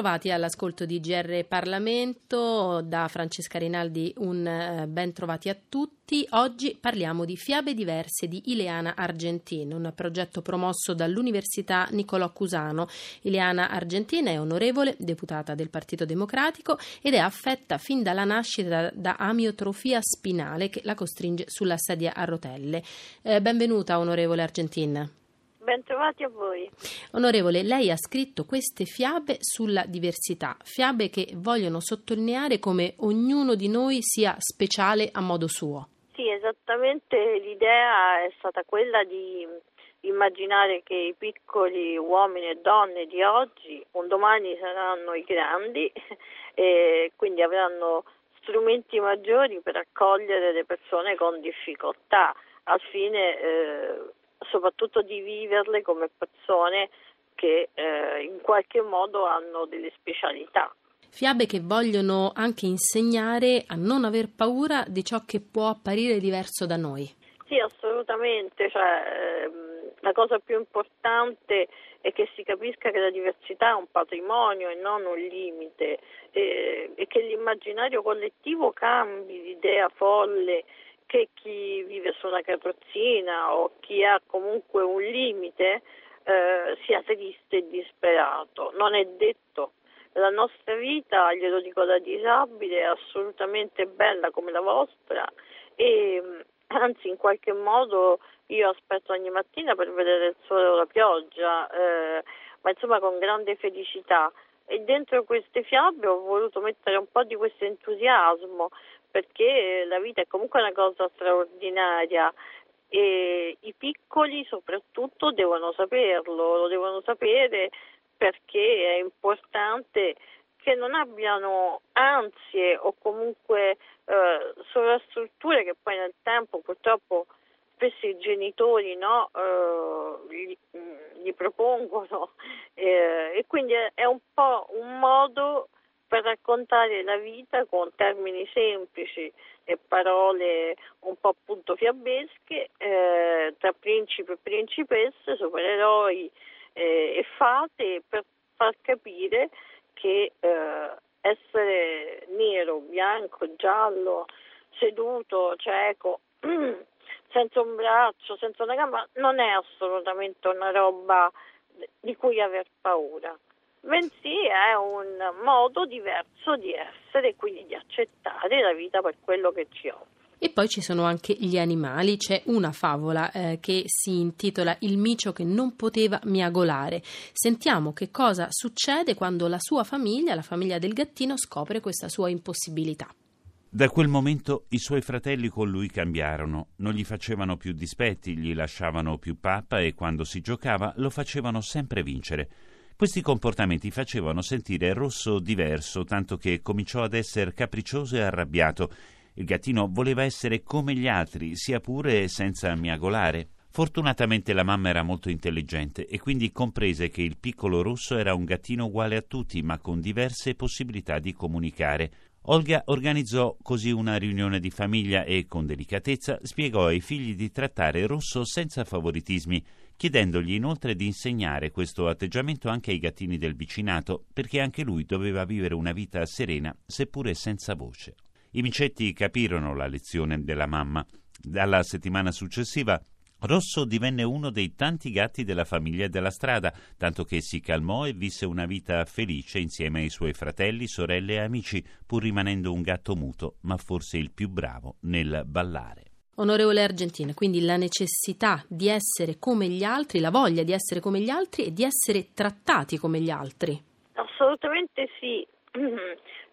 Bentrovati all'ascolto di GR Parlamento, da Francesca Rinaldi un eh, ben trovati a tutti. Oggi parliamo di Fiabe diverse di Ileana Argentin, un progetto promosso dall'Università Niccolò Cusano. Ileana Argentin è onorevole, deputata del Partito Democratico ed è affetta fin dalla nascita da, amiotrofia spinale che la costringe sulla sedia a rotelle. Eh, benvenuta onorevole Argentin. Bentrovati a voi. Onorevole, lei ha scritto queste fiabe sulla diversità, fiabe che vogliono sottolineare come ognuno di noi sia speciale a modo suo. Sì, esattamente l'idea è stata quella di immaginare che i piccoli uomini e donne di oggi un domani saranno i grandi e quindi avranno strumenti maggiori per accogliere le persone con difficoltà al fine eh, soprattutto di viverle come persone che eh, in qualche modo hanno delle specialità. Fiabe che vogliono anche insegnare a non aver paura di ciò che può apparire diverso da noi. Sì, assolutamente. Cioè, ehm, la cosa più importante è che si capisca che la diversità è un patrimonio e non un limite eh, e che l'immaginario collettivo cambi l'idea folle che chi vive su una carrozzina o chi ha comunque un limite eh, sia triste e disperato. Non è detto. La nostra vita, glielo dico da disabile, è assolutamente bella come la vostra e anzi in qualche modo io aspetto ogni mattina per vedere il sole o la pioggia, eh, ma insomma con grande felicità. E dentro queste fiabe ho voluto mettere un po' di questo entusiasmo, perché la vita è comunque una cosa straordinaria e i piccoli soprattutto devono saperlo, lo devono sapere perché è importante che non abbiano ansie o comunque eh, sovrastrutture che poi nel tempo purtroppo spesso i genitori no, eh, gli, gli, propongono eh, e quindi è, è un po' un modo per raccontare la vita con termini semplici e parole un po' appunto fiabesche eh, tra principe e principesse, supereroi eh, e fate per far capire che eh, essere nero, bianco, giallo, seduto, cieco, senza un braccio, senza una gamba, non è assolutamente una roba di cui aver paura bensì è un modo diverso di essere e quindi di accettare la vita per quello che ci offre. E poi ci sono anche gli animali, c'è una favola eh, che si intitola Il micio che non poteva miagolare. Sentiamo che cosa succede quando la sua famiglia, la famiglia del gattino, scopre questa sua impossibilità. Da quel momento i suoi fratelli con lui cambiarono, non gli facevano più dispetti, gli lasciavano più pappa e quando si giocava lo facevano sempre vincere. Questi comportamenti facevano sentire Rosso diverso, tanto che cominciò ad essere capriccioso e arrabbiato. Il gattino voleva essere come gli altri, sia pure senza miagolare. Fortunatamente la mamma era molto intelligente e quindi comprese che il piccolo rosso era un gattino uguale a tutti, ma con diverse possibilità di comunicare. Olga organizzò così una riunione di famiglia e, con delicatezza, spiegò ai figli di trattare Rosso senza favoritismi chiedendogli inoltre di insegnare questo atteggiamento anche ai gattini del vicinato, perché anche lui doveva vivere una vita serena, seppure senza voce. I micetti capirono la lezione della mamma. Dalla settimana successiva Rosso divenne uno dei tanti gatti della famiglia della strada, tanto che si calmò e visse una vita felice insieme ai suoi fratelli, sorelle e amici, pur rimanendo un gatto muto, ma forse il più bravo nel ballare. Onorevole Argentina, quindi la necessità di essere come gli altri, la voglia di essere come gli altri e di essere trattati come gli altri. Assolutamente sì.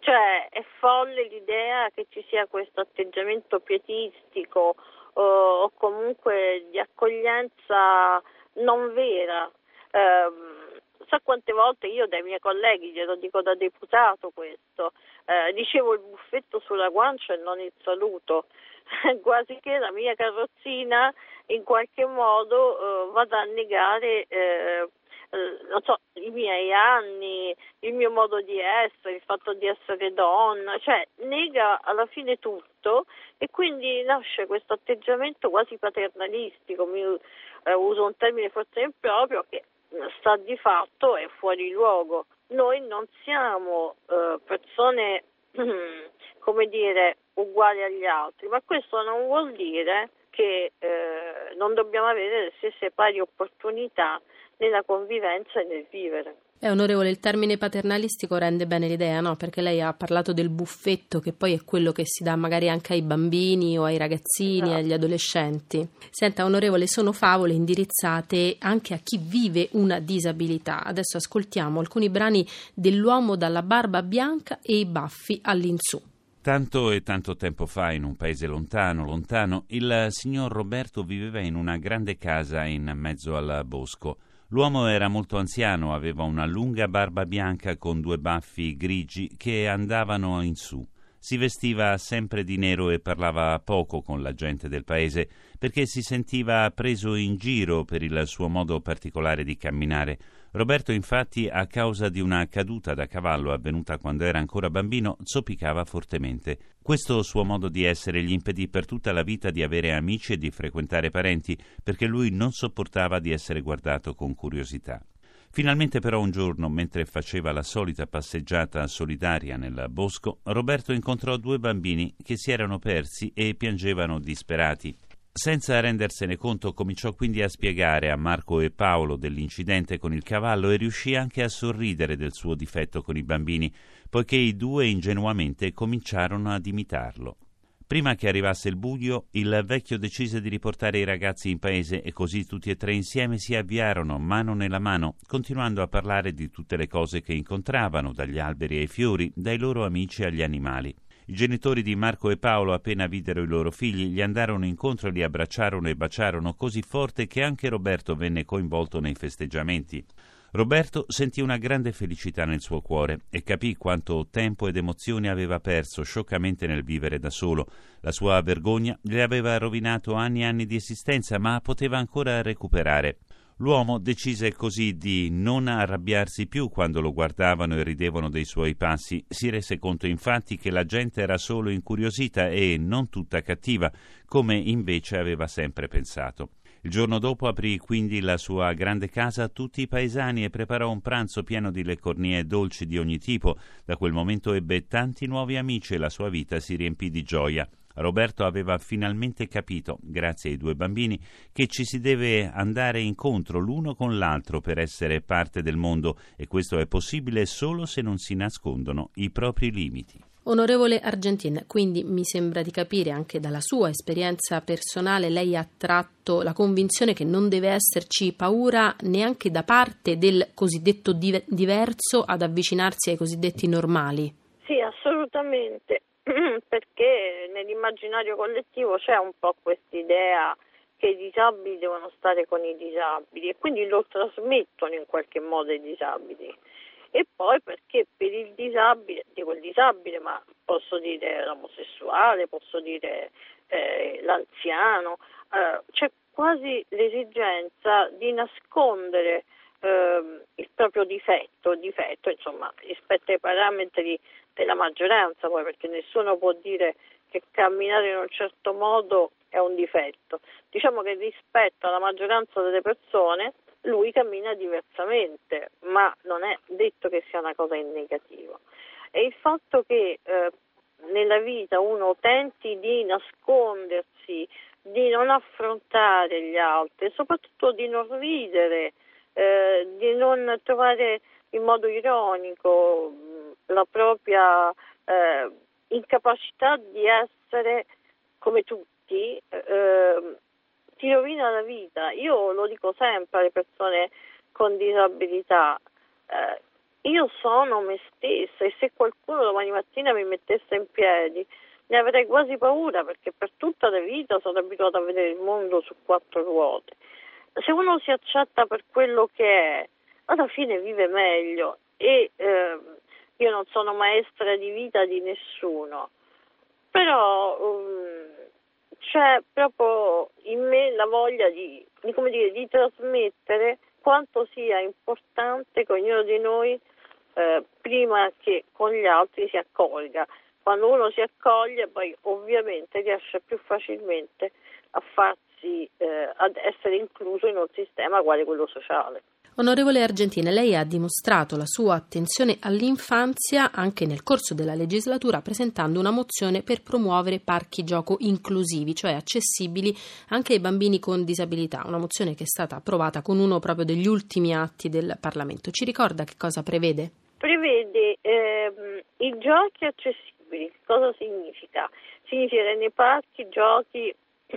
Cioè è folle l'idea che ci sia questo atteggiamento pietistico o, comunque di accoglienza non vera. Eh, sa quante volte io dai miei colleghi, glielo dico da deputato questo, eh, dicevo il buffetto sulla guancia e non il saluto. quasi che la mia carrozzina in qualche modo eh, vada a negare eh, eh, so, i miei anni, il mio modo di essere, il fatto di essere donna, cioè nega alla fine tutto e quindi nasce questo atteggiamento quasi paternalistico, mi, eh, uso un termine forse improprio, che sta di fatto è fuori luogo. Noi non siamo eh, persone, come dire, uguali agli altri, ma questo non vuol dire che eh, non dobbiamo avere le stesse pari opportunità nella convivenza e nel vivere. È onorevole, il termine paternalistico rende bene l'idea, no? Perché lei ha parlato del buffetto, che poi è quello che si dà magari anche ai bambini o ai ragazzini, no. agli adolescenti. Senta, onorevole, sono favole indirizzate anche a chi vive una disabilità. Adesso ascoltiamo alcuni brani dell'uomo dalla barba bianca e i baffi all'insù. Tanto e tanto tempo fa, in un paese lontano, lontano, il signor Roberto viveva in una grande casa in mezzo al bosco. L'uomo era molto anziano, aveva una lunga barba bianca con due baffi grigi che andavano in su. Si vestiva sempre di nero e parlava poco con la gente del paese perché si sentiva preso in giro per il suo modo particolare di camminare. Roberto infatti, a causa di una caduta da cavallo avvenuta quando era ancora bambino, zoppicava fortemente. Questo suo modo di essere gli impedì per tutta la vita di avere amici e di frequentare parenti, perché lui non sopportava di essere guardato con curiosità. Finalmente però un giorno, mentre faceva la solita passeggiata solitaria nel bosco, Roberto incontrò due bambini che si erano persi e piangevano disperati. Senza rendersene conto, cominciò quindi a spiegare a Marco e Paolo dell'incidente con il cavallo e riuscì anche a sorridere del suo difetto con i bambini, poiché i due ingenuamente cominciarono ad imitarlo. Prima che arrivasse il buio, il vecchio decise di riportare i ragazzi in paese e così tutti e tre insieme si avviarono mano nella mano, continuando a parlare di tutte le cose che incontravano, dagli alberi ai fiori, dai loro amici agli animali. I genitori di Marco e Paolo, appena videro i loro figli, gli andarono incontro li abbracciarono e baciarono così forte che anche Roberto venne coinvolto nei festeggiamenti. Roberto sentì una grande felicità nel suo cuore e capì quanto tempo ed emozioni aveva perso scioccamente nel vivere da solo. La sua vergogna gli aveva rovinato anni e anni di esistenza, ma poteva ancora recuperare. L'uomo decise così di non arrabbiarsi più quando lo guardavano e ridevano dei suoi passi. Si rese conto infatti che la gente era solo incuriosita e non tutta cattiva, come invece aveva sempre pensato. Il giorno dopo aprì quindi la sua grande casa a tutti i paesani e preparò un pranzo pieno di leccornie dolci di ogni tipo. Da quel momento ebbe tanti nuovi amici e la sua vita si riempì di gioia. Roberto aveva finalmente capito, grazie ai due bambini, che ci si deve andare incontro l'uno con l'altro per essere parte del mondo e questo è possibile solo se non si nascondono i propri limiti. Onorevole Argentin, quindi mi sembra di capire anche dalla sua esperienza personale, lei ha tratto la convinzione che non deve esserci paura neanche da parte del cosiddetto diverso ad avvicinarsi ai cosiddetti normali. Sì, assolutamente. perché nell'immaginario collettivo c'è un po' questa idea che i disabili devono stare con i disabili e quindi lo trasmettono in qualche modo ai disabili. E poi perché per il disabile, dico il disabile, ma posso dire l'omosessuale, posso dire eh, l'anziano, eh, c'è quasi l'esigenza di nascondere eh, il proprio difetto, difetto insomma, rispetto ai parametri della maggioranza, poi perché nessuno può dire che camminare in un certo modo è un difetto. Diciamo che rispetto alla maggioranza delle persone lui cammina diversamente, ma non è detto che sia una cosa in negativo. E il fatto che eh, nella vita uno tenti di nascondersi, di non affrontare gli altri, soprattutto di non ridere, eh, di non trovare in modo ironico la propria eh, incapacità di essere come tutti, eh, ti rovina la vita. Io lo dico sempre alle persone con disabilità. Eh, io sono me stessa e se qualcuno domani mattina mi mettesse in piedi ne avrei quasi paura perché per tutta la vita sono abituata a vedere il mondo su quattro ruote. Se uno si accetta per quello che è, alla fine vive meglio e eh, io non sono maestra di vita di nessuno, però um, c'è proprio in me la voglia di, di, dire, di trasmettere quanto sia importante che ognuno di noi eh, prima che con gli altri si accolga. Quando uno si accoglie poi ovviamente riesce più facilmente a farsi eh, ad essere incluso in un sistema quale quello sociale. Onorevole Argentina, lei ha dimostrato la sua attenzione all'infanzia anche nel corso della legislatura presentando una mozione per promuovere parchi gioco inclusivi, cioè accessibili anche ai bambini con disabilità, una mozione che è stata approvata con uno proprio degli ultimi atti del Parlamento. Ci ricorda che cosa prevede? Prevede ehm, i giochi accessibili. Cosa significa? Significa che nei parchi giochi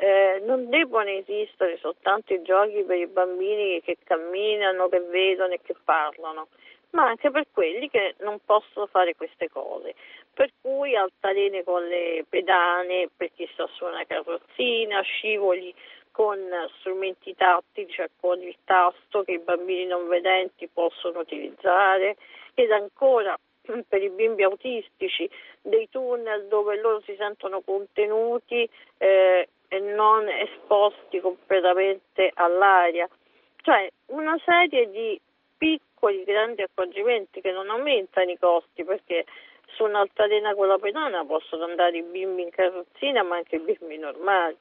eh, non devono esistere soltanto i giochi per i bambini che camminano, che vedono e che parlano, ma anche per quelli che non possono fare queste cose. Per cui altalene con le pedane per chi sta su una carrozzina, scivoli con strumenti tattili, cioè con il tasto che i bambini non vedenti possono utilizzare, ed ancora per i bimbi autistici dei tunnel dove loro si sentono contenuti eh, e non esposti completamente all'aria. Cioè una serie di piccoli grandi accorgimenti che non aumentano i costi perché su un'altalena con la pedana possono andare i bimbi in carrozzina ma anche i bimbi normali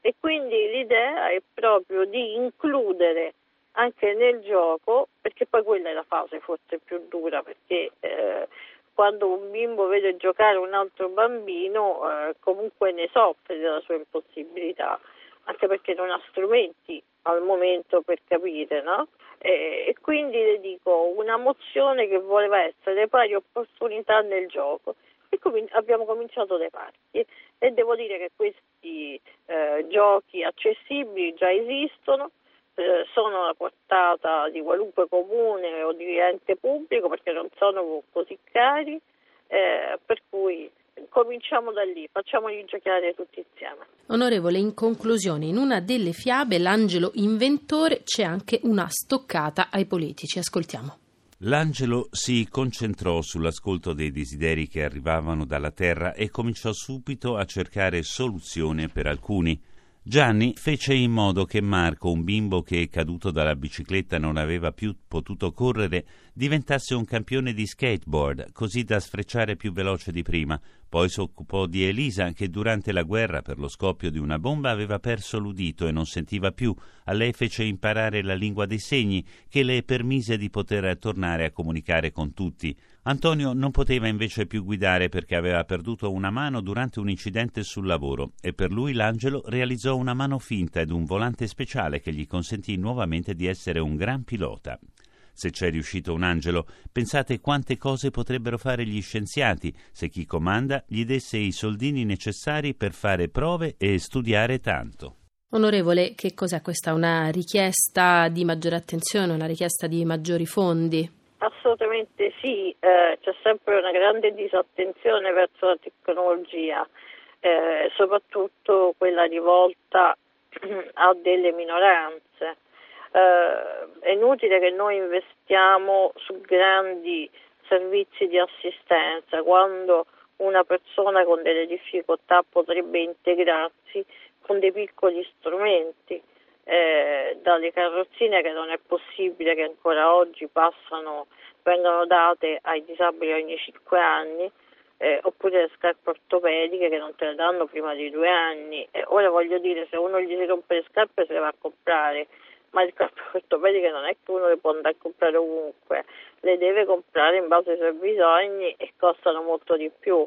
e quindi l'idea è proprio di includere anche nel gioco perché poi quella è la fase forse più dura perché eh, quando un bimbo vede giocare un altro bambino eh, comunque ne soffre della sua impossibilità, anche perché non ha strumenti al momento per capire, no? E, e quindi le dico una mozione che voleva essere pari opportunità nel gioco e com- abbiamo cominciato dai parchi e devo dire che questi eh, giochi accessibili già esistono eh, sono alla portata di qualunque comune o di ente pubblico perché non sono così cari, eh, per cui cominciamo da lì, facciamoli giocare tutti insieme. Onorevole, in conclusione, in una delle fiabe, l'angelo inventore, c'è anche una stoccata ai politici. Ascoltiamo. L'angelo si concentrò sull'ascolto dei desideri che arrivavano dalla terra e cominciò subito a cercare soluzione per alcuni. Gianni fece in modo che Marco, un bimbo che caduto dalla bicicletta non aveva più potuto correre, diventasse un campione di skateboard, così da sfrecciare più veloce di prima. Poi si occupò di Elisa, che durante la guerra per lo scoppio di una bomba aveva perso l'udito e non sentiva più. A lei fece imparare la lingua dei segni, che le permise di poter tornare a comunicare con tutti. Antonio non poteva invece più guidare perché aveva perduto una mano durante un incidente sul lavoro e per lui l'angelo realizzò una mano finta ed un volante speciale che gli consentì nuovamente di essere un gran pilota. Se c'è riuscito un angelo, pensate quante cose potrebbero fare gli scienziati se chi comanda gli desse i soldini necessari per fare prove e studiare tanto. Onorevole, che cos'è questa? Una richiesta di maggiore attenzione, una richiesta di maggiori fondi? Assolutamente sì, eh, c'è sempre una grande disattenzione verso la tecnologia, eh, soprattutto quella rivolta a delle minoranze. Eh, è inutile che noi investiamo su grandi servizi di assistenza quando una persona con delle difficoltà potrebbe integrarsi con dei piccoli strumenti eh, dalle carrozzine che non è possibile che ancora oggi passano, vengano date ai disabili ogni 5 anni, eh, oppure le scarpe ortopediche che non te le danno prima di due anni. E ora voglio dire, se uno gli si rompe le scarpe se le va a comprare, ma le scarpe ortopediche non è che uno le può andare a comprare ovunque, le deve comprare in base ai suoi bisogni e costano molto di più.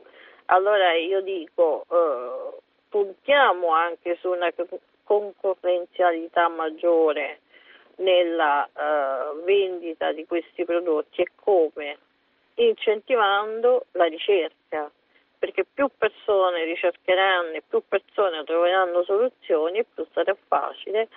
Allora io dico, eh, puntiamo anche su una concorrenzialità maggiore nella uh, vendita di questi prodotti e come? Incentivando la ricerca, perché più persone ricercheranno e più persone troveranno soluzioni più sarà facile,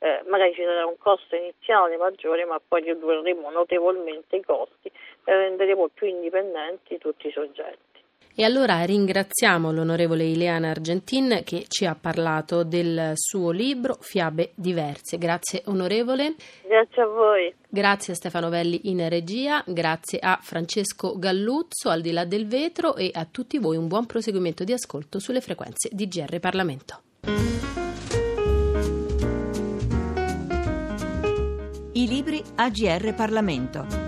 eh, magari ci sarà un costo iniziale maggiore, ma poi ridurremo notevolmente i costi e renderemo più indipendenti tutti i soggetti. E allora ringraziamo l'onorevole Ileana Argentin che ci ha parlato del suo libro Fiabe diverse. Grazie onorevole. Grazie a voi. Grazie a Stefano Velli in regia, grazie a Francesco Galluzzo al di là del vetro e a tutti voi un buon proseguimento di ascolto sulle frequenze di GR Parlamento. Libri AGR Parlamento.